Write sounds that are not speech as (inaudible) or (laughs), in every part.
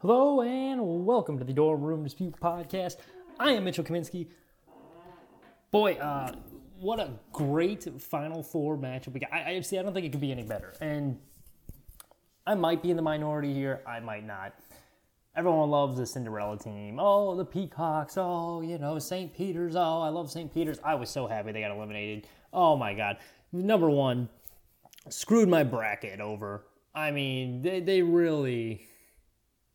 Hello and welcome to the Dorm Room Dispute Podcast. I am Mitchell Kaminsky. Boy, uh, what a great Final Four matchup we got. I, I see. I don't think it could be any better. And I might be in the minority here. I might not. Everyone loves the Cinderella team. Oh, the Peacocks. Oh, you know, St. Peter's. Oh, I love St. Peter's. I was so happy they got eliminated. Oh my God. Number one, screwed my bracket over. I mean, they, they really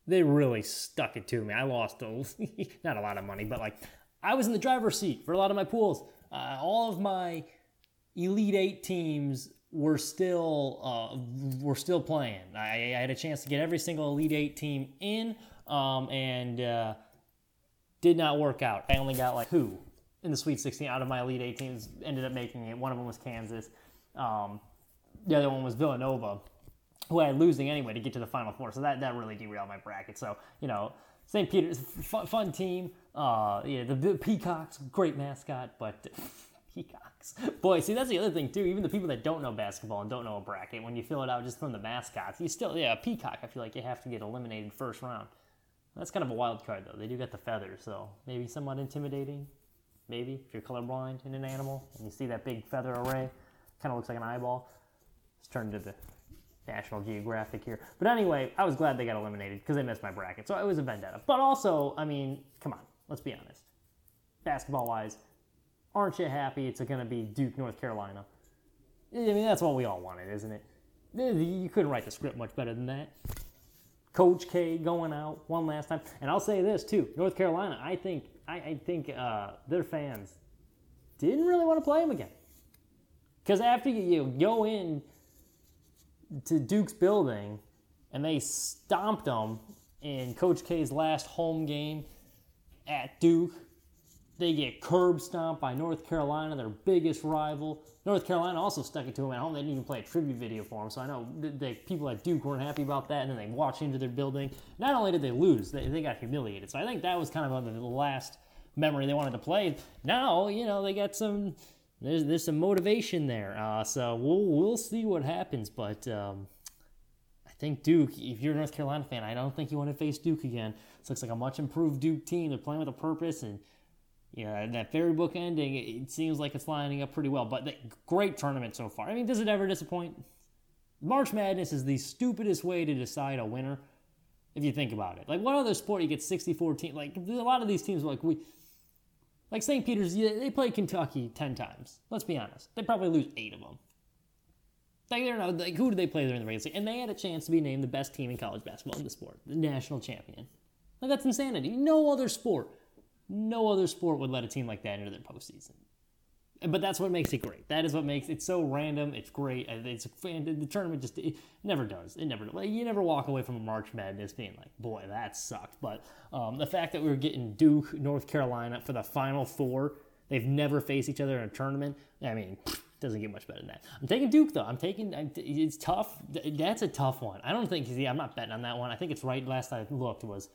they really stuck it to me. I lost a, (laughs) not a lot of money, but like I was in the driver's seat for a lot of my pools. Uh, all of my Elite Eight teams were still uh, were still playing. I, I, had a chance to get every single Elite Eight team in, um, and uh, did not work out. I only got like who in the Sweet 16 out of my Elite Eight teams ended up making it. One of them was Kansas. Um, the other one was Villanova who I had losing anyway to get to the Final Four. So that, that really derailed my bracket. So, you know, St. Peter's, fun, fun team. Uh, yeah, the, the, Peacocks, great mascot, but (laughs) Peacocks. Boy, see, that's the other thing, too. Even the people that don't know basketball and don't know a bracket, when you fill it out just from the mascots, you still, yeah, a Peacock, I feel like you have to get eliminated first round. That's kind of a wild card, though. They do get the feathers, so maybe somewhat intimidating. Maybe if you're colorblind in an animal and you see that big feather array, kind of looks like an eyeball. It's turned into the National Geographic here. But anyway, I was glad they got eliminated because they missed my bracket. So it was a vendetta. But also, I mean, come on, let's be honest. Basketball wise, aren't you happy it's going to be Duke, North Carolina? I mean, that's what we all wanted, isn't it? You couldn't write the script much better than that. Coach K going out one last time, and I'll say this too: North Carolina. I think I, I think uh, their fans didn't really want to play them again because after you, you go in to Duke's building and they stomped them in Coach K's last home game at Duke. They get curb stomped by North Carolina, their biggest rival. North Carolina also stuck it to them at home. They didn't even play a tribute video for them. So I know the people at Duke weren't happy about that. And then they walked into their building. Not only did they lose, they, they got humiliated. So I think that was kind of the last memory they wanted to play. Now, you know, they got some there's there's some motivation there. Uh, so we'll we'll see what happens. But um, I think Duke, if you're a North Carolina fan, I don't think you want to face Duke again. This looks like a much improved Duke team. They're playing with a purpose, and yeah, that fairy book ending, it seems like it's lining up pretty well. But the, great tournament so far. I mean, does it ever disappoint? March Madness is the stupidest way to decide a winner, if you think about it. Like, what other sport you get 64 teams? Like, a lot of these teams, are like we like St. Peter's, they play Kentucky 10 times. Let's be honest. They probably lose eight of them. Like, they're not, like, who do they play there in the regular season? And they had a chance to be named the best team in college basketball in the sport, the national champion. Like, that's insanity. No other sport, no other sport would let a team like that into their postseason but that's what makes it great. That is what makes it so random. It's great. It's the tournament just it never does. It never like, you never walk away from a March Madness being like, boy, that sucked. But um, the fact that we were getting Duke, North Carolina for the Final Four, they've never faced each other in a tournament. I mean. It doesn't get much better than that. I'm taking Duke though. I'm taking. It's tough. That's a tough one. I don't think. See, I'm not betting on that one. I think it's right. Last I looked was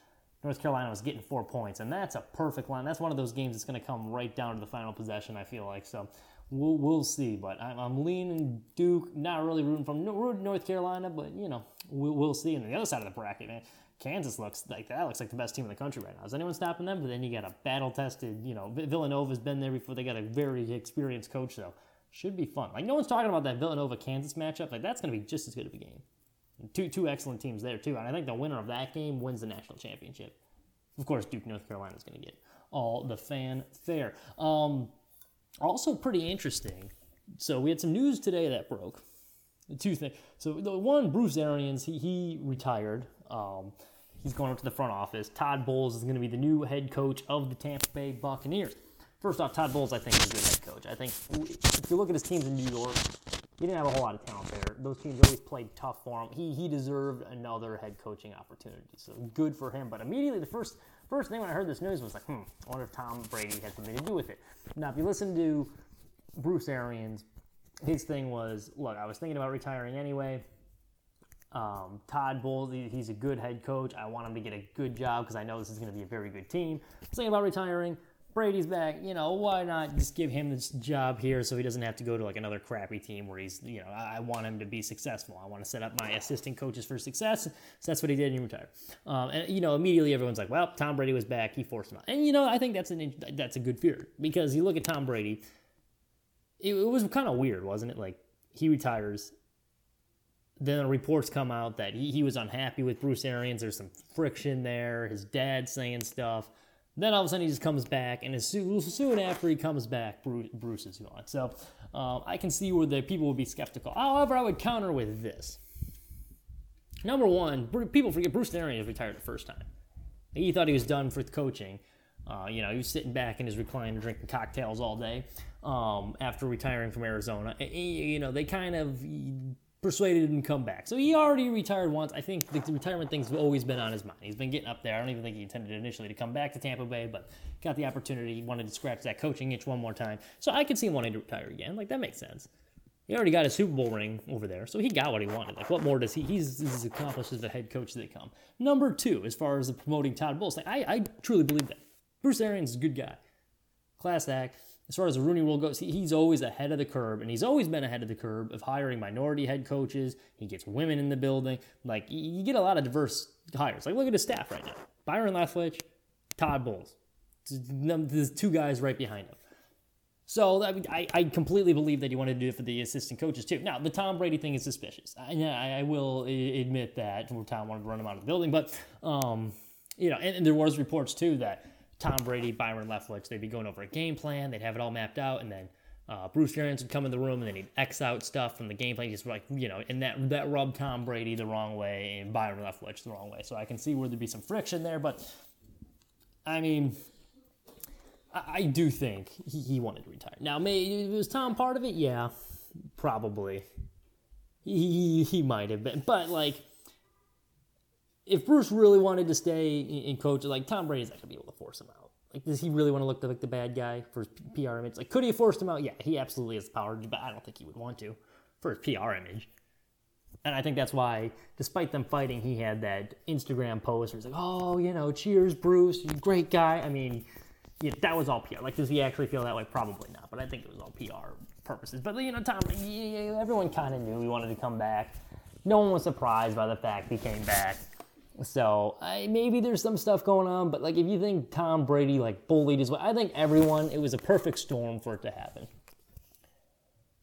North Carolina was getting four points, and that's a perfect line. That's one of those games that's going to come right down to the final possession. I feel like so. We'll, we'll see, but I'm, I'm leaning Duke. Not really rooting from North Carolina, but you know we'll, we'll see. And the other side of the bracket, man, Kansas looks like that looks like the best team in the country right now. Is anyone stopping them? But then you got a battle tested. You know Villanova's been there before. They got a very experienced coach though. Should be fun. Like no one's talking about that Villanova Kansas matchup. Like that's going to be just as good of a game. Two two excellent teams there too, and I think the winner of that game wins the national championship. Of course, Duke, North Carolina is going to get all the fanfare. Um, also, pretty interesting. So we had some news today that broke. Two things. So the one, Bruce Arians, he, he retired. Um, he's going up to the front office. Todd Bowles is going to be the new head coach of the Tampa Bay Buccaneers. First off, Todd Bowles, I think, is a good head coach. I think if you look at his teams in New York, he didn't have a whole lot of talent there. Those teams always played tough for him. He he deserved another head coaching opportunity. So good for him. But immediately the first first thing when I heard this news was like, hmm, I wonder if Tom Brady had something to do with it. Now, if you listen to Bruce Arians, his thing was, look, I was thinking about retiring anyway. Um, Todd Bowles, he's a good head coach. I want him to get a good job because I know this is going to be a very good team. I was thinking about retiring. Brady's back, you know, why not just give him this job here so he doesn't have to go to like another crappy team where he's, you know, I, want him to be successful. I want to set up my assistant coaches for success. So that's what he did and he retired. Um, and, you know, immediately everyone's like, well, Tom Brady was back. He forced him out. And, you know, I think that's, an, that's a good fear because you look at Tom Brady, it, it was kind of weird, wasn't it? Like, he retires. Then the reports come out that he, he was unhappy with Bruce Arians. There's some friction there. His dad saying stuff then all of a sudden he just comes back, and as soon, soon after he comes back, Bruce, Bruce is gone. So um, I can see where the people would be skeptical. However, I would counter with this. Number one, people forget Bruce Arians retired the first time. He thought he was done for coaching. Uh, you know, he was sitting back in his recliner drinking cocktails all day um, after retiring from Arizona. You know, they kind of persuaded him to come back. So he already retired once. I think the retirement thing's always been on his mind. He's been getting up there. I don't even think he intended initially to come back to Tampa Bay, but got the opportunity. He wanted to scratch that coaching itch one more time. So I could see him wanting to retire again. Like that makes sense. He already got a Super Bowl ring over there, so he got what he wanted. Like, what more does he? He's as accomplished as a head coach they come. Number two, as far as the promoting Todd Bowles thing, I, I truly believe that Bruce Arians is a good guy, class act as far as the Rooney Rule goes, he's always ahead of the curve, and he's always been ahead of the curve of hiring minority head coaches. He gets women in the building. Like you get a lot of diverse hires. Like look at his staff right now: Byron Leftwich, Todd Bowles. There's two guys right behind him. So I, I completely believe that he wanted to do it for the assistant coaches too. Now the Tom Brady thing is suspicious. I, I will admit that Tom wanted to run him out of the building, but um, you know, and, and there was reports too that Tom Brady, Byron Leftwich, they'd be going over a game plan. They'd have it all mapped out, and then uh, Bruce Arians would come in the room, and then he'd X out stuff from the game plan. Just like you know, and that that rubbed Tom Brady the wrong way and Byron Leftwich the wrong way. So I can see where there'd be some friction there, but I mean. I, I do think he, he wanted to retire. Now, maybe was Tom part of it? Yeah, probably. He, he might have been, but like if Bruce really wanted to stay in coach, like Tom Brady's not gonna be able to force him out. Like, does he really want to look like the bad guy for his PR image? Like, could he have forced him out? Yeah, he absolutely has the power, but I don't think he would want to for his PR image. And I think that's why, despite them fighting, he had that Instagram post where he's like, "Oh, you know, cheers, Bruce, you great guy." I mean, yeah, that was all PR. Like, does he actually feel that way? Probably not. But I think it was all PR purposes. But you know, Tom, everyone kind of knew he wanted to come back. No one was surprised by the fact he came back. So I, maybe there's some stuff going on, but like if you think Tom Brady like bullied his way, I think everyone it was a perfect storm for it to happen.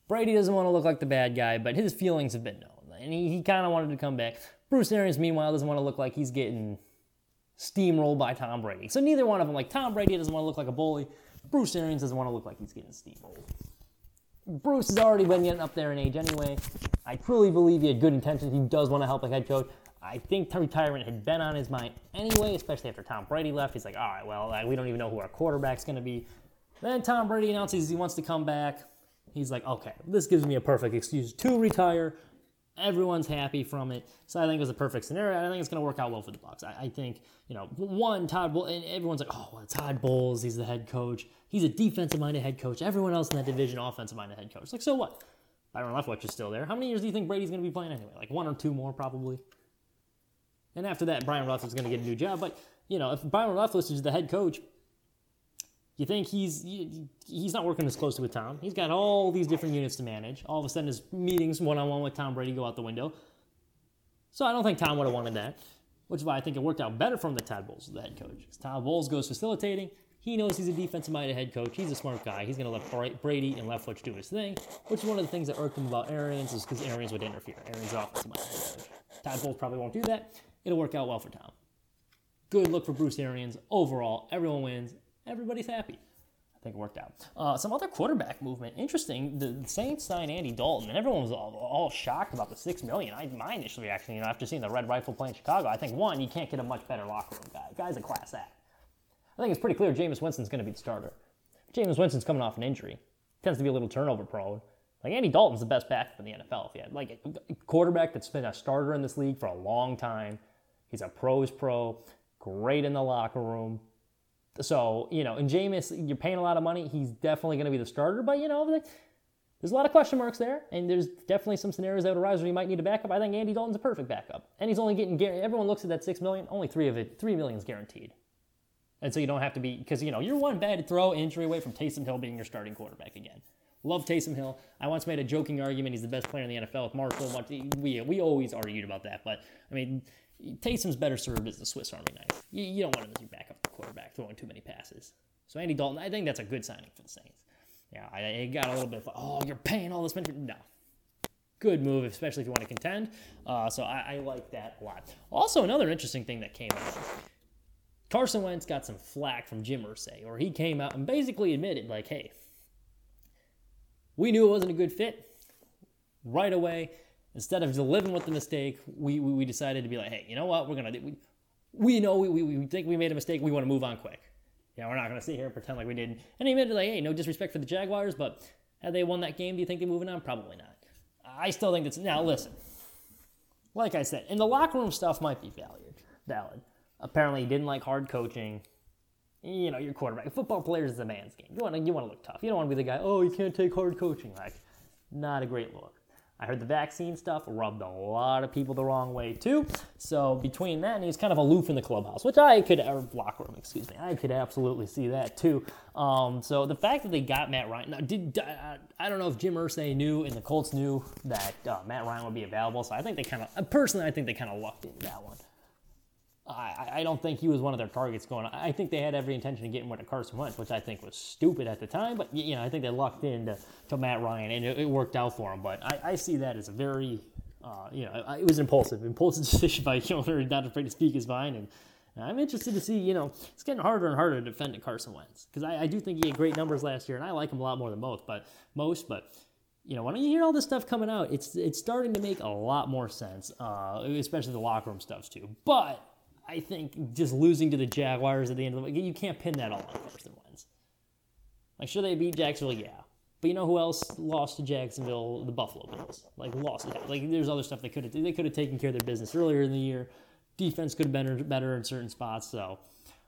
Brady doesn't want to look like the bad guy, but his feelings have been known, and he, he kind of wanted to come back. Bruce Arians, meanwhile, doesn't want to look like he's getting steamrolled by Tom Brady. So neither one of them, like Tom Brady, doesn't want to look like a bully. Bruce Arians doesn't want to look like he's getting steamrolled. Bruce has already been getting up there in age anyway. I truly believe he had good intentions. He does want to help the head coach. I think retirement had been on his mind anyway, especially after Tom Brady left. He's like, all right, well, we don't even know who our quarterback's going to be. Then Tom Brady announces he wants to come back. He's like, okay, this gives me a perfect excuse to retire. Everyone's happy from it. So I think it was a perfect scenario. I think it's going to work out well for the Bucs. I, I, think, you know, one, Todd Bowles, and everyone's like, oh, well, Todd Bowles, he's the head coach. He's a defensive minded head coach. Everyone else in that division, offensive minded head coach. Like, so what? Byron Leftwich is still there. How many years do you think Brady's going to be playing anyway? Like one or two more, probably. And after that, Byron is going to get a new job. But, you know, if Byron is the head coach, you think he's he's not working as closely with Tom. He's got all these different units to manage. All of a sudden, his meetings one on one with Tom Brady go out the window. So I don't think Tom would have wanted that, which is why I think it worked out better from the Todd Bowles, the head coach. Todd Bowles goes facilitating. He knows he's a defensive minded head coach. He's a smart guy. He's going to let Brady and Leftwich do his thing, which is one of the things that irked him about Arians is because Arians would interfere. Arians offensive minded head coach. Todd Bowles probably won't do that it'll work out well for Tom. Good look for Bruce Arians. Overall, everyone wins. Everybody's happy. I think it worked out. Uh, some other quarterback movement. Interesting. The Saints signed Andy Dalton, and everyone was all, all shocked about the six million. I, my initial reaction, you know, after seeing the Red Rifle play in Chicago, I think one, you can't get a much better locker room guy. Guy's a class act. I think it's pretty clear Jameis Winston's going to be the starter. Jameis Winston's coming off an injury. Tends to be a little turnover prone. Like Andy Dalton's the best backup in the NFL. If you had like a quarterback that's been a starter in this league for a long time, He's a pros pro, great in the locker room. So, you know, and Jameis, you're paying a lot of money. He's definitely going to be the starter, but, you know, there's a lot of question marks there, and there's definitely some scenarios that would arise where you might need a backup. I think Andy Dalton's a perfect backup, and he's only getting everyone looks at that six million, only three of it, three million is guaranteed. And so you don't have to be, because, you know, you're one bad throw injury away from Taysom Hill being your starting quarterback again. Love Taysom Hill. I once made a joking argument he's the best player in the NFL with Marshall. We, we always argued about that. But, I mean, Taysom's better served as the Swiss Army knife. You, you don't want him as your backup quarterback throwing too many passes. So Andy Dalton, I think that's a good signing for the Saints. Yeah, I, I got a little bit of, oh, you're paying all this money. No. Good move, especially if you want to contend. Uh, so I, I like that a lot. Also, another interesting thing that came out Carson Wentz got some flack from Jim Irsay, or he came out and basically admitted, like, hey, we knew it wasn't a good fit. Right away, instead of just living with the mistake, we, we, we decided to be like, hey, you know what? We're going to, we, we know we, we, we think we made a mistake. We want to move on quick. Yeah, we're not going to sit here and pretend like we didn't. And he admitted, like, hey, no disrespect for the Jaguars, but had they won that game, do you think they're moving on? Probably not. I still think that's, now listen, like I said, and the locker room stuff might be valid. valid. Apparently, he didn't like hard coaching. You know, your quarterback. Football players is a man's game. You want to you want to look tough. You don't want to be the guy. Oh, you can't take hard coaching. Like, not a great look. I heard the vaccine stuff rubbed a lot of people the wrong way too. So between that and he's kind of aloof in the clubhouse, which I could, or locker room, excuse me, I could absolutely see that too. Um, so the fact that they got Matt Ryan, now did I, I don't know if Jim Irsay knew and the Colts knew that uh, Matt Ryan would be available. So I think they kind of, personally, I think they kind of lucked into that one. I, I don't think he was one of their targets going. I think they had every intention of getting rid of Carson Wentz, which I think was stupid at the time. But you know, I think they lucked into to Matt Ryan, and it, it worked out for him. But I, I see that as a very, uh, you know, it was impulsive, impulsive (laughs) decision by owner, not afraid to speak his mind. And I'm interested to see. You know, it's getting harder and harder to defend at Carson Wentz because I, I do think he had great numbers last year, and I like him a lot more than most. But most, but you know, when you hear all this stuff coming out, it's it's starting to make a lot more sense, uh, especially the locker room stuff too. But I think just losing to the Jaguars at the end of the week, you can't pin that all on Carson Wentz. Like, sure, they beat Jacksonville, yeah. But you know who else lost to Jacksonville? The Buffalo Bills. Like, lost. Like, there's other stuff they could have. They could have taken care of their business earlier in the year. Defense could have been better, in certain spots. So,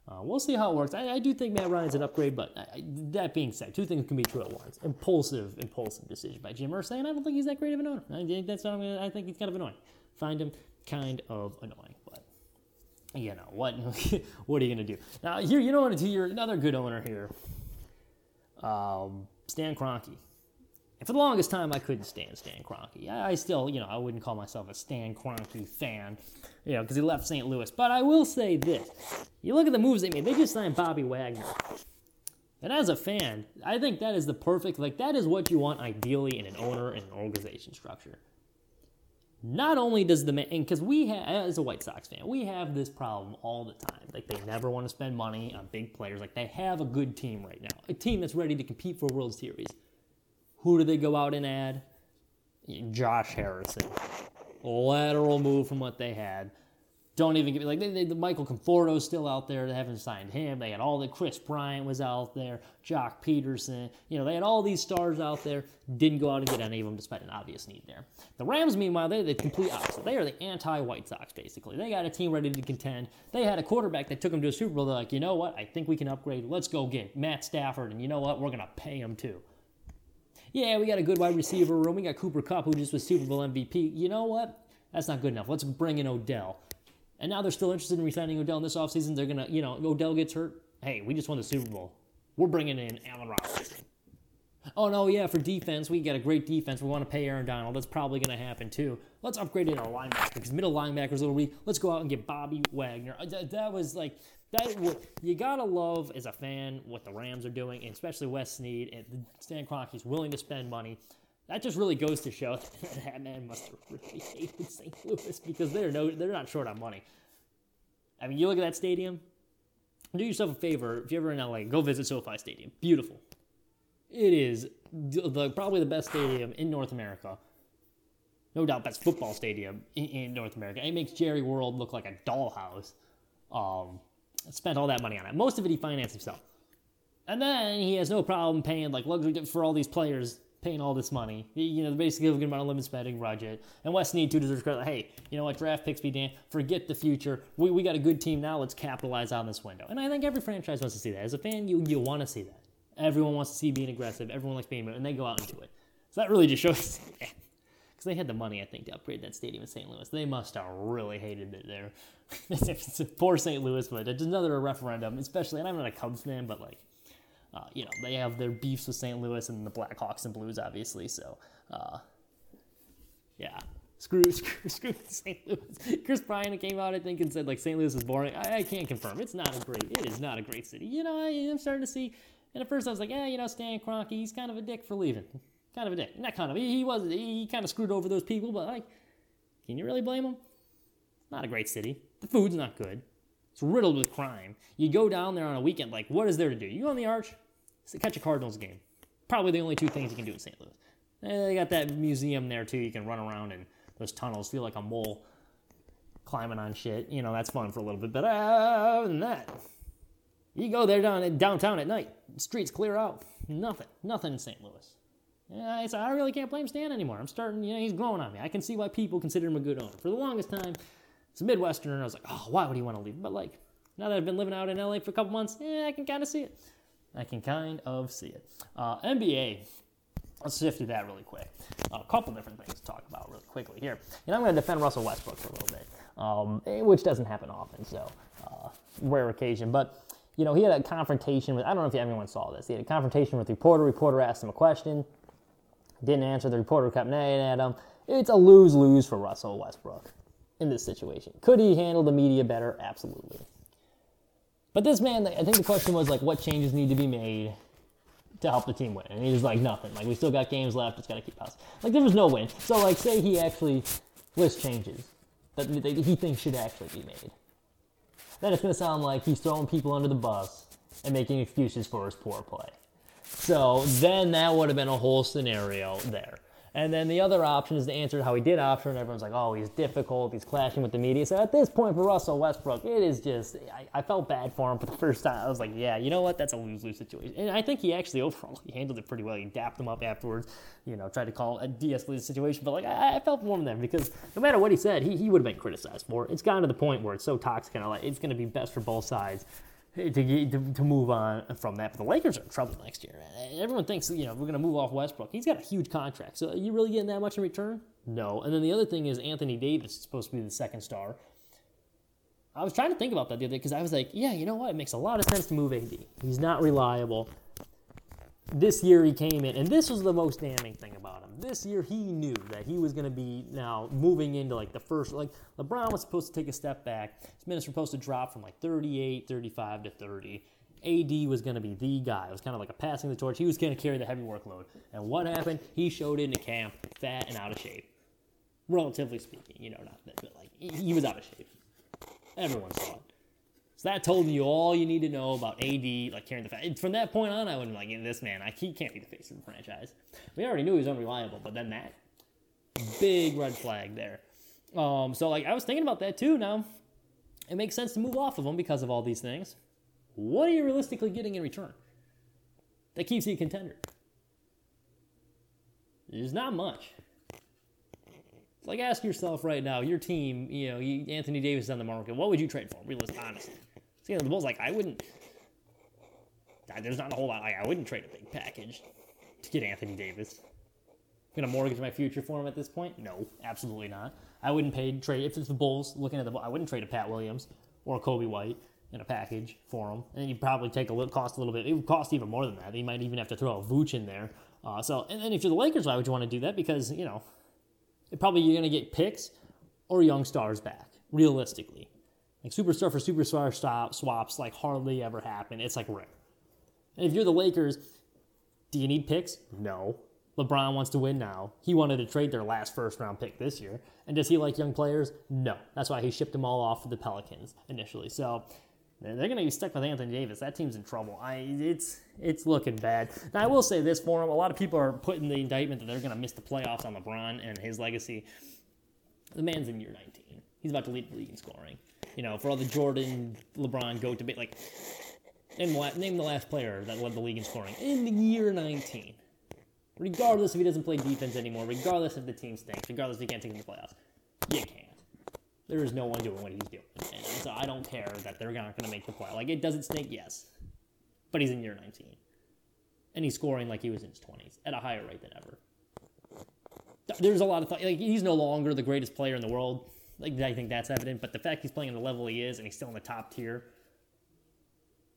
uh, we'll see how it works. I, I, do think Matt Ryan's an upgrade, but I, that being said, two things can be true at once. Impulsive, impulsive decision by Jim Irsay, and I don't think he's that great of an owner. I think that's what I'm gonna, I think he's kind of annoying. Find him kind of annoying, you know what? (laughs) what are you gonna do now? Here, you know what? You're another good owner here. Um, Stan Kroenke. And for the longest time, I couldn't stand Stan Kroenke. I, I, still, you know, I wouldn't call myself a Stan Kroenke fan, you know, because he left St. Louis. But I will say this: you look at the moves they made. They just signed Bobby Wagner. And as a fan, I think that is the perfect, like, that is what you want ideally in an owner and an organization structure not only does the man, because we have, as a White Sox fan, we have this problem all the time. Like they never want to spend money on big players. Like they have a good team right now, a team that's ready to compete for a World Series. Who do they go out and add? Josh Harrison. Lateral move from what they had don't even get me like they, they, the Michael Conforto's still out there. They haven't signed him. They had all the Kris Bryant was out there, Joc Pederson. You know, they had all these stars out there. Didn't go out and get any of them despite an obvious need there. The Rams, meanwhile, they're the complete opposite. They are the anti-White Sox basically. They got a team ready to contend. They had a quarterback that took them to a Super Bowl. They're like, you know what? I think we can upgrade. Let's go get Matt Stafford, and you know what? We're gonna pay him too. Yeah, we got a good wide receiver room. We got Cooper Kupp, who just was Super Bowl MVP. You know what? That's not good enough. Let's bring in Odell. And now they're still interested in re-signing Odell in this offseason. They're gonna, you know, Odell gets hurt. Hey, we just won the Super Bowl. We're bringing in Allen Robinson. Oh no, yeah, for defense, we got a great defense. We want to pay Aaron Donald. That's probably going to happen too. Let's upgrade in our linebacker because middle linebackers a little weak. Let's go out and get Bobby Wagner. Uh, that, that was like that. You gotta love as a fan what the Rams are doing, and especially Wes Snead and Stan Kroenke's willing to spend money. That just really goes to show (laughs) that man must have really hated St. Louis because they're no, they're not short on money. I mean, you look at that stadium. Do yourself a favor if you're ever in LA, go visit SoFi Stadium. Beautiful. It is the, probably the best stadium in North America. No doubt, best football stadium in, in North America. It makes Jerry World look like a dollhouse. Um, spent all that money on it. Most of it he financed himself. And then he has no problem paying like luxury for all these players paying all this money. You know, basically looking about a limit spending budget. And West Snead too deserves credit. Hey, you know what? Draft picks be damned. Forget the future. We, we got a good team now. Let's capitalize on this window. And I think every franchise wants to see that. As a fan, you you want to see that. Everyone wants to see being aggressive. Everyone likes being, and they go out and do it. So that really just shows. (laughs) Because they had the money, I think, to upgrade that stadium in St. Louis. They must have really hated it there. (laughs) Poor St. Louis, but it's another referendum, especially, and I'm not a Cubs fan, but like, uh, you know, they have their beefs with St. Louis and the Blackhawks and Blues, obviously. So, uh, yeah, screw, (laughs) screw, screw St. Louis. Kris Bryant came out, I think, and said like St. Louis is boring. I, I, can't confirm. It's not a great. It is not a great city. You know, I, am starting to see. And at first, I was like, yeah, you know, Stan Kroenke, he's kind of a dick for leaving. Kind of a dick. Not kind of. He, he was. He, he kind of screwed over those people, but like, can you really blame him? Not a great city. The food's not good. It's riddled with crime. You go down there on a weekend, like, what is there to do? You go on the arch, catch a Cardinals game. Probably the only two things you can do in St. Louis. And they got that museum there too. You can run around in those tunnels, feel like a mole climbing on shit. You know, that's fun for a little bit. But other than that, you go there down in downtown at night, streets clear out. Nothing, nothing in St. Louis. So I really can't blame Stan anymore. I'm starting, you know, he's growing on me. I can see why people consider him a good owner. For the longest time, a Midwesterner. I was like, oh, why would he want to leave? But like, now that I've been living out in LA for a couple months, yeah, I can kind of see it. I can kind of see it. Uh, NBA, let's sift through that really quick. a couple different things to talk about really quickly here. And I'm going to defend Russell Westbrook for a little bit, um, eh, which doesn't happen often, so uh, rare occasion. But, you know, he had a confrontation with, I don't know if everyone saw this. He had a confrontation with the reporter. Reporter asked him a question, didn't answer. The reporter kept nagging at him. It's a lose lose for Russell Westbrook in this situation. Could he handle the media better? Absolutely. But this man, I think the question was like, what changes need to be made to help the team win? And he was like, nothing. Like we still got games left. It's got to keep us. Like there was no win. So like, say he actually list changes that he thinks should actually be made. Then it's to sound like he's throwing people under the bus and making excuses for his poor play. So then that would have been a whole scenario there. And then the other option is to answer how he did option. Everyone's like, oh, he's difficult. He's clashing with the media. So at this point for Russell Westbrook, it is just, I, I felt bad for him for the first time. I was like, yeah, you know what? That's a lose lose situation. And I think he actually overall he handled it pretty well. He dapped him up afterwards, you know, tried to call a de escalate the situation. But like, I, I felt for him then because no matter what he said, he, he would have been criticized for it. It's gotten to the point where it's so toxic and I like, it's going to be best for both sides to, to, to move on from that. But the Lakers are in trouble next year. Everyone thinks, you know, we're going to move off Westbrook. He's got a huge contract. So are you really getting that much in return? No. And then the other thing is Anthony Davis is supposed to be the second star. I was trying to think about that the other day because I was like, yeah, you know what? It makes a lot of sense to move AD. He's not reliable this year he came in, and this was the most damning thing about him. This year he knew that he was going to be now moving into like the first, like LeBron was supposed to take a step back. His minutes were supposed to drop from like 38, 35 to 30. AD was going to be the guy. It was kind of like a passing the torch. He was going to carry the heavy workload. And what happened? He showed into camp fat and out of shape. Relatively speaking, you know, not that, but like he was out of shape. Everyone saw it. So that told you all you need to know about AD, like carrying the fact. From that point on, I be like, this man, I, he can't be the face of the franchise. We already knew he was unreliable, but then that big red flag there. Um, so like I was thinking about that too. Now it makes sense to move off of him because of all these things. What are you realistically getting in return that keeps you a contender? There's not much. It's like ask yourself right now, your team, you know, Anthony Davis on the market. What would you trade for? Realistically, honestly. See, the Bulls like I wouldn't. There's not a whole lot. Like, I wouldn't trade a big package to get Anthony Davis. I'm gonna mortgage my future for him at this point? No, absolutely not. I wouldn't pay trade if it's the Bulls looking at the. I wouldn't trade a Pat Williams or a Coby White in a package for him, and you'd probably take a little cost a little bit. It would cost even more than that. You might even have to throw a Vooch in there. Uh, so, and then if you're the Lakers, why would you want to do that? Because you know probably you're to get picks or young stars back, realistically. Like superstar for superstar stop, swaps like hardly ever happen. It's like rare. And if you're the Lakers, do you need picks? No. LeBron wants to win now. He wanted to trade their last first round pick this year. And does he like young players? No. That's why he shipped them all off to the Pelicans initially. So they're going to be stuck with Anthony Davis. That team's in trouble. I, it's it's looking bad. Now I will say this for him: a lot of people are putting the indictment that they're going to miss the playoffs on LeBron and his legacy. The man's in year 19. He's about to lead the league in scoring. You know, for all the Jordan, LeBron go to be like, name, name the last player that led the league in scoring in the year 19. Regardless if he doesn't play defense anymore, regardless if the team stinks, regardless if he can't take him to the playoffs, you can't. There is no one doing what he's doing. And so I don't care that they're not going to make the play. Like, it doesn't stink, yes. But he's in year 19. And he's scoring like he was in his 20s at a higher rate than ever. there's a lot of th- like he's no longer the greatest player in the world. Like I think that's evident, but the fact he's playing at the level he is and he's still in the top tier.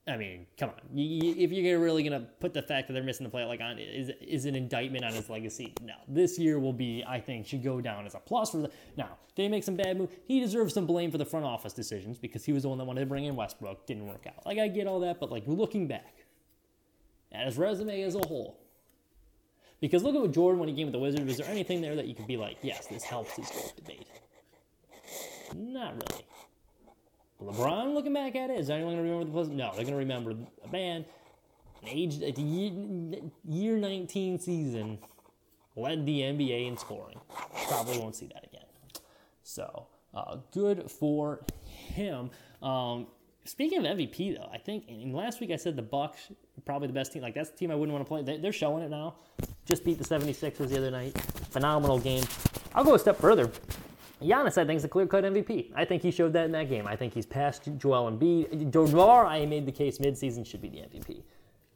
I mean, come on. You, if you're really gonna put the fact that they're missing the play like on is is an indictment on his legacy, no. This year will be, I think, should go down as a plus for the. Now they make some bad move. He deserves some blame for the front office decisions because he was the one that wanted to bring in Westbrook. Didn't work out. Like I get all that, but like looking back at his resume as a whole, because look at what Jordan when he came with the Wizards. Was there anything there that you could be like, yes, this helps his debate? Not really. LeBron looking back at it, is anyone going to remember the plus? No, they're going to remember a man, age year, year 19 season, led the NBA in scoring. Probably won't see that again. So uh, good for him. Um, speaking of MVP, though, I think in last week I said the Bucks probably the best team. Like that's the team I wouldn't want to play. They're showing it now. Just beat the 76ers the other night. Phenomenal game. I'll go a step further. Giannis, I think, is a clear-cut MVP. I think he showed that in that game. I think he's passed Joel Embiid. DeMar, I made the case midseason should be the MVP.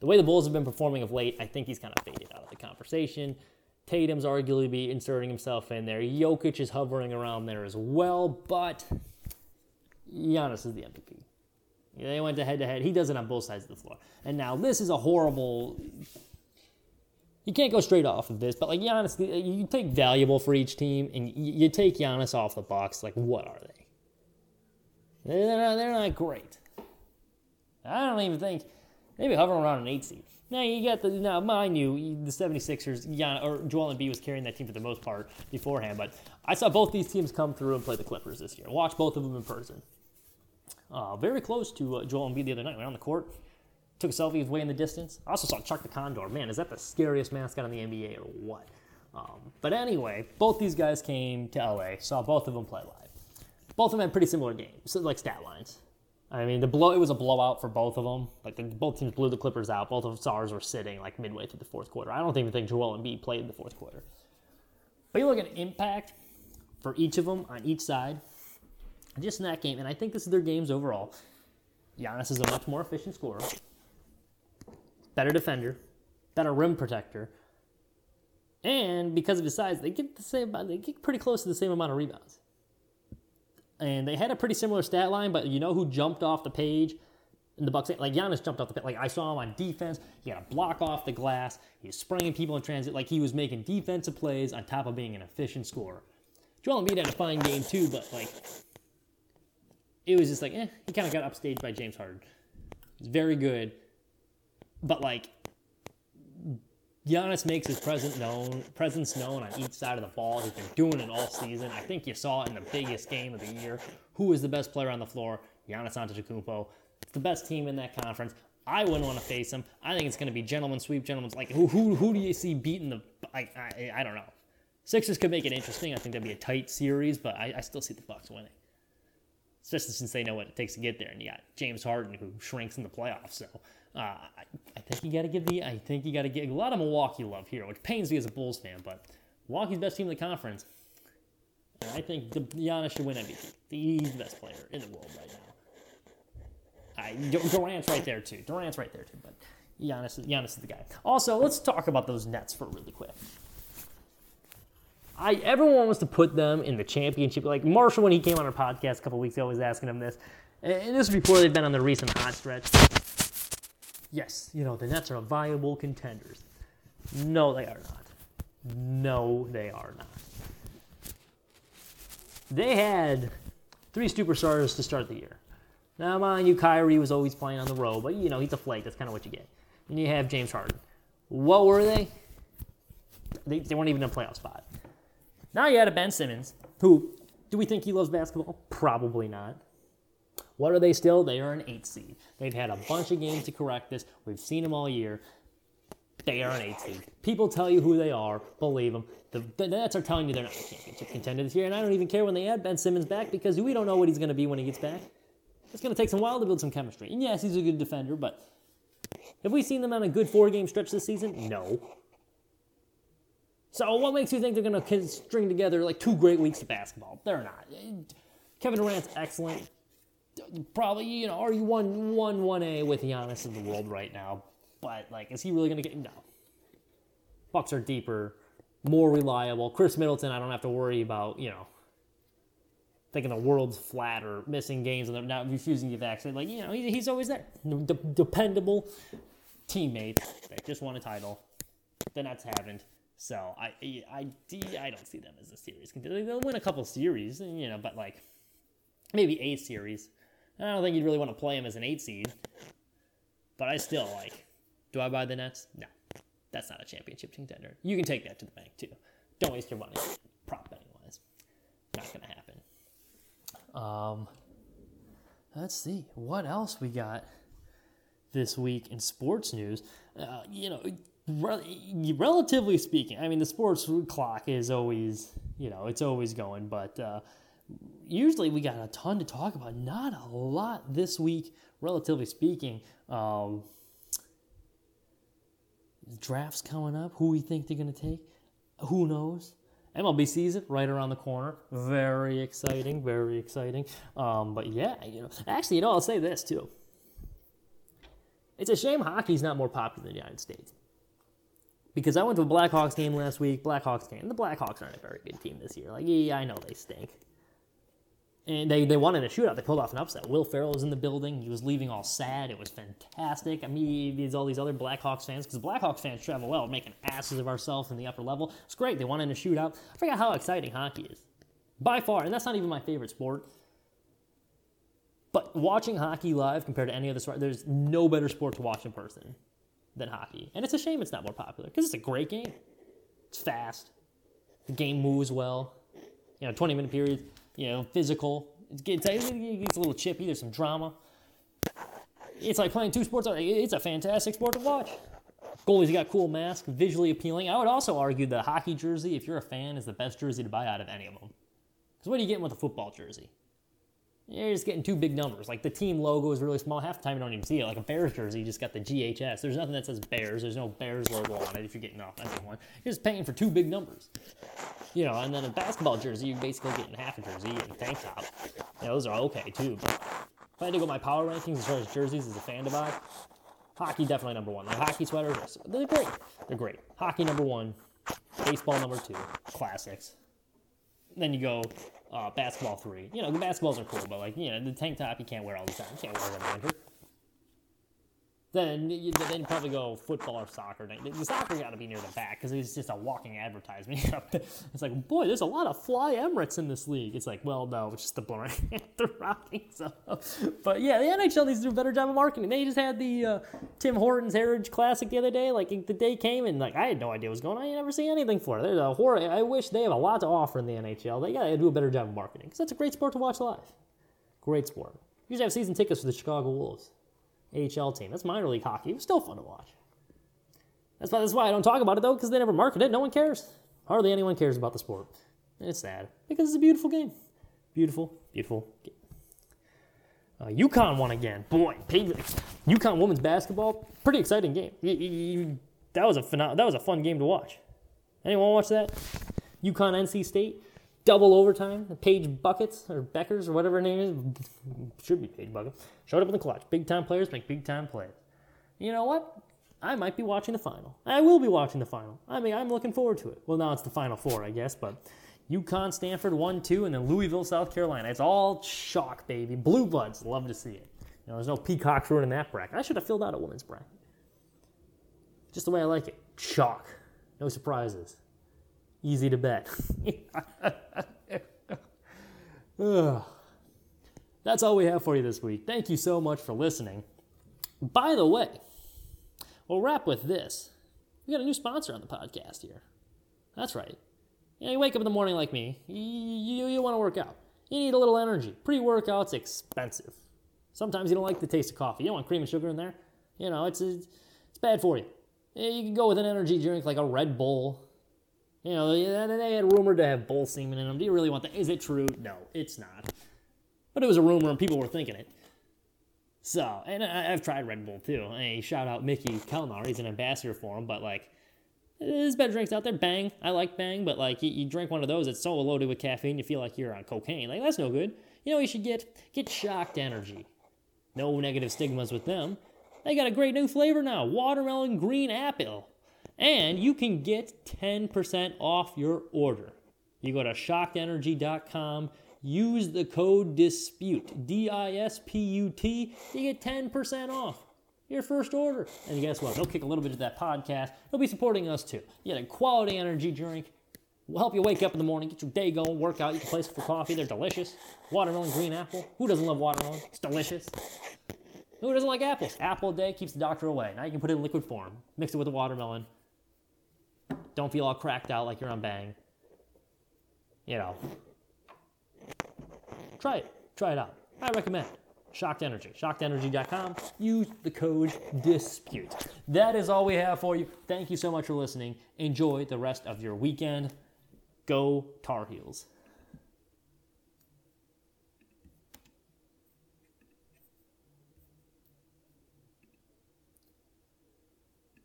The way the Bulls have been performing of late, I think he's kind of faded out of the conversation. Tatum's arguably be inserting himself in there. Jokic is hovering around there as well, but Giannis is the MVP. They went to head to head. He does it on both sides of the floor. And now this is a horrible you can't go straight off of this, but like Giannis, you take valuable for each team, and you take Giannis off the box. Like, what are they? They're not, they're not great. I don't even think maybe hovering around an eight seed. Now you got the now mind you, the 76ers, yeah, or Joel Embiid was carrying that team for the most part beforehand, but I saw both these teams come through and play the Clippers this year. Watch both of them in person. Uh, very close to uh, Joel Embiid the other night. Went on the court, took a selfie way in the distance. I also saw Chuck the Condor. Man, is that the scariest mascot in the NBA or what? Um, but anyway, both these guys came to LA, saw both of them play live. Both of them had pretty similar games, like stat lines. I mean, the blow it was a blowout for both of them. Like the, both teams blew the Clippers out. Both of stars were sitting like midway through the fourth quarter. I don't even think Joel Embiid played in the fourth quarter. But you look at impact for each of them on each side, just in that game, and I think this is their games overall. Giannis is a much more efficient scorer better defender, better rim protector, and because of his size, they get the same. They get pretty close to the same amount of rebounds. And they had a pretty similar stat line, but you know who jumped off the page in the Bucks? Like Giannis jumped off the page. Like I saw him on defense. He had a block off the glass. He was spraying people in transit. Like he was making defensive plays on top of being an efficient scorer. Joel Embiid had a fine game too, but like it was just like eh. He kind of got upstaged by James Harden. He's very good but like Giannis makes his presence known, presence known on each side of the ball. He's been doing it all season. I think you saw it in the biggest game of the year. Who is the best player on the floor? Giannis Antetokounmpo. It's the best team in that conference. I wouldn't want to face him. I think it's going to be gentlemen sweep, gentlemen's like who who who do you see beating the? I I, I don't know. Sixers could make it interesting. I think that'd be a tight series, but I, I still see the Bucks winning especially since they know what it takes to get there. And you got James Harden who shrinks in the playoffs. So uh, I, I, think you got to give the I think you got to get a lot of Milwaukee love here, which pains me as a Bulls fan. But Milwaukee's best team in the conference. And I think Giannis should win MVP. He's the best player in the world right now. I, Durant's right there too. Durant's right there too. But Giannis, Giannis is the guy. Also, let's talk about those Nets for really quick. I everyone wants to put them in the championship. Like Marshall, when he came on our podcast a couple weeks ago, was asking him this, and this was before they've been on the recent hot stretch. Yes, you know the Nets are viable contenders. No, they are not. No, they are not. They had three superstars to start the year. Now, mind you, Kyrie was always playing on the road, but you know he's a flake. That's kind of what you get. And you have James Harden. What were they? They, they weren't even in a playoff spot. Now you add a Ben Simmons, who, do we think he loves basketball? Probably not. What are they still? They are an eight seed. They've had a bunch of games to correct this. We've seen them all year. They are an eight seed. People tell you who they are. Believe them. The, the Nets are telling you they're not a championship contender this year, and I don't even care when they add Ben Simmons back because we don't know what he's going to be when he gets back. It's going to take some while to build some chemistry. And yes, he's a good defender, but have we seen them on a good four-game stretch this season? No. So what makes you think they're going to string together like two great weeks of basketball? They're not. Kevin Durant's excellent. Probably, you know, are you one one one A with Giannis in the world right now? But like, is he really going to get no? Bucks are deeper. more reliable. Khris Middleton, I don't have to worry about, you know, thinking the world's flat or missing games and they're not refusing to vaccine. Like, you know, he's always there. D- dependable teammate They just won a title. The Nets haven't. So I, I, I don't see them as a series contender. They'll win a couple series, you know, but like maybe a series. I don't think you'd really want to play them as an eight seed. But I still like. Do I buy the Nets? No, that's not a championship contender. You can take that to the bank too. Don't waste your money prop betting wise. Not gonna happen. Um, let's see what else we got this week in sports news. Uh, you know, re- relatively speaking, I mean, the sports clock is always, you know, it's always going, but uh, usually we got a ton to talk about. Not a lot this week, relatively speaking. Um, drafts coming up. Who we think they're going to take? Who knows? MLB season right around the corner. Very exciting. Very exciting. Um, but yeah, you know, actually, you know, I'll say this too. It's a shame hockey's not more popular in the United States. Because I went to a Blackhawks game last week, Blackhawks game. The Blackhawks aren't a very good team this year. Like, yeah, I know they stink. And they, they in a shootout. They pulled off an upset. Will Ferrell was in the building. He was leaving all sad. It was fantastic. I mean, there's all these other Blackhawks fans, because Blackhawks fans travel well, making asses of ourselves in the upper level. It's great. They in a shootout. I forgot how exciting hockey is. By far, and that's not even my favorite sport. But watching hockey live compared to any other sport, there's no better sport to watch in person than hockey. And it's a shame it's not more popular because it's a great game. It's fast. The game moves well. You know, 20 minute periods, you know, physical. It gets, gets a little chippy. There's some drama. It's like playing two sports. It's a fantastic sport to watch. Goalies got cool masks, visually appealing. I would also argue the hockey jersey, if you're a fan, is the best jersey to buy out of any of them. Because what are you getting with a football jersey? You're just getting two big numbers. Like the team logo is really small. Half the time you don't even see it. Like a Bears jersey, you just got the GHS. There's nothing that says Bears. There's no Bears logo on it if you're getting off offensive one. You're just paying for two big numbers. You know, and then a basketball jersey, you're basically getting half a jersey and a tank top. Those are okay too. But if I had to go my power rankings as far as jerseys as a fan to buy, hockey definitely number one. Like hockey sweaters, they're great. They're great. Hockey number one, baseball number two, classics. Then you go uh, basketball three. You know, the basketballs are cool, but like, you know, the tank top you can't wear all the time. You can't wear it the winter. Then you then you probably go football or soccer. The soccer got to be near the back because it's just a walking advertisement. (laughs) it's like, boy, there's a lot of fly Emirates in this league. It's like, well, no, it's just the blurring (laughs) the rocking. (laughs) But yeah, the NHL needs to do a better job of marketing. They just had the uh, Tim Hortons Heritage Classic the other day. Like the day came and like I had no idea what was going on. I never see anything for it. A horror. I wish they have a lot to offer in the NHL. They got to do a better job of marketing because that's a great sport to watch live. Great sport. You usually have season tickets for the Chicago Wolves. AHL team. That's minor league hockey. It was still fun to watch. That's why, that's why I don't talk about it though, because they never market it. No one cares. Hardly anyone cares about the sport. And it's sad because it's a beautiful game. Beautiful, beautiful game. Uh, UConn won again. Boy, UConn women's basketball, pretty exciting game. That was a phenom- that was a fun game to watch. Anyone watch that? UConn NC State double overtime. Paige Buckets or Beckers or whatever her name is should be Paige Buckets showed up in the clutch. Big time players make big time plays. You know what? I might be watching the final. I will be watching the final. I mean, I'm looking forward to it. Well, now it's the final four, I guess, but UConn, Stanford, 1 2, and then Louisville, South Carolina. It's all chalk, baby. Blue Bloods, love to see it. You know, there's no peacocks ruining that bracket. I should have filled out a women's bracket. Just the way I like it. Chalk. No surprises. Easy to bet. (laughs) That's all we have for you this week. Thank you so much for listening. By the way, we'll wrap with this. We got a new sponsor on the podcast here. That's right. You, know, you wake up in the morning like me, you, you, you want to work out. You need a little energy. Pre workout's expensive. Sometimes you don't like the taste of coffee. You don't want cream and sugar in there. You know, it's, it's, it's bad for you. You can go with an energy drink like a Red Bull you know, they had rumored to have bull semen in them. Do you really want that? Is it true? No, it's not. But it was a rumor and people were thinking it. So, and I, have tried Red Bull too. Hey, shout out Mickey Kelmar. He's an ambassador for them. But like, there's better drinks out there. Bang. I like Bang. But like, you drink one of those, it's so loaded with caffeine, you feel like you're on cocaine. Like, that's no good. You know, you should get get shocked energy. No negative stigmas with them. They got a great new flavor now watermelon green apple. And you can get 10% off your order. You go to shockedenergy.com, use the code DISPUTE, D I S P U T, you get 10% off your first order. And guess what? They'll kick a little bit of that podcast. They'll be supporting us too. You get a quality energy drink. We'll help you wake up in the morning, get your day going, work out. You can place it for coffee. They're delicious. Watermelon, green apple. Who doesn't love watermelon? It's delicious. Who doesn't like apples? Apple a day keeps the doctor away. Now you can put it in liquid form. Mix it with the watermelon. Don't feel all cracked out like you're on bang. You know. Try it. Try it out. I recommend. Shocked Energy. ShockedEnergy.com. Use the code DISPUTE. That is all we have for you. Thank you so much for listening. Enjoy the rest of your weekend. Go Tar Heels.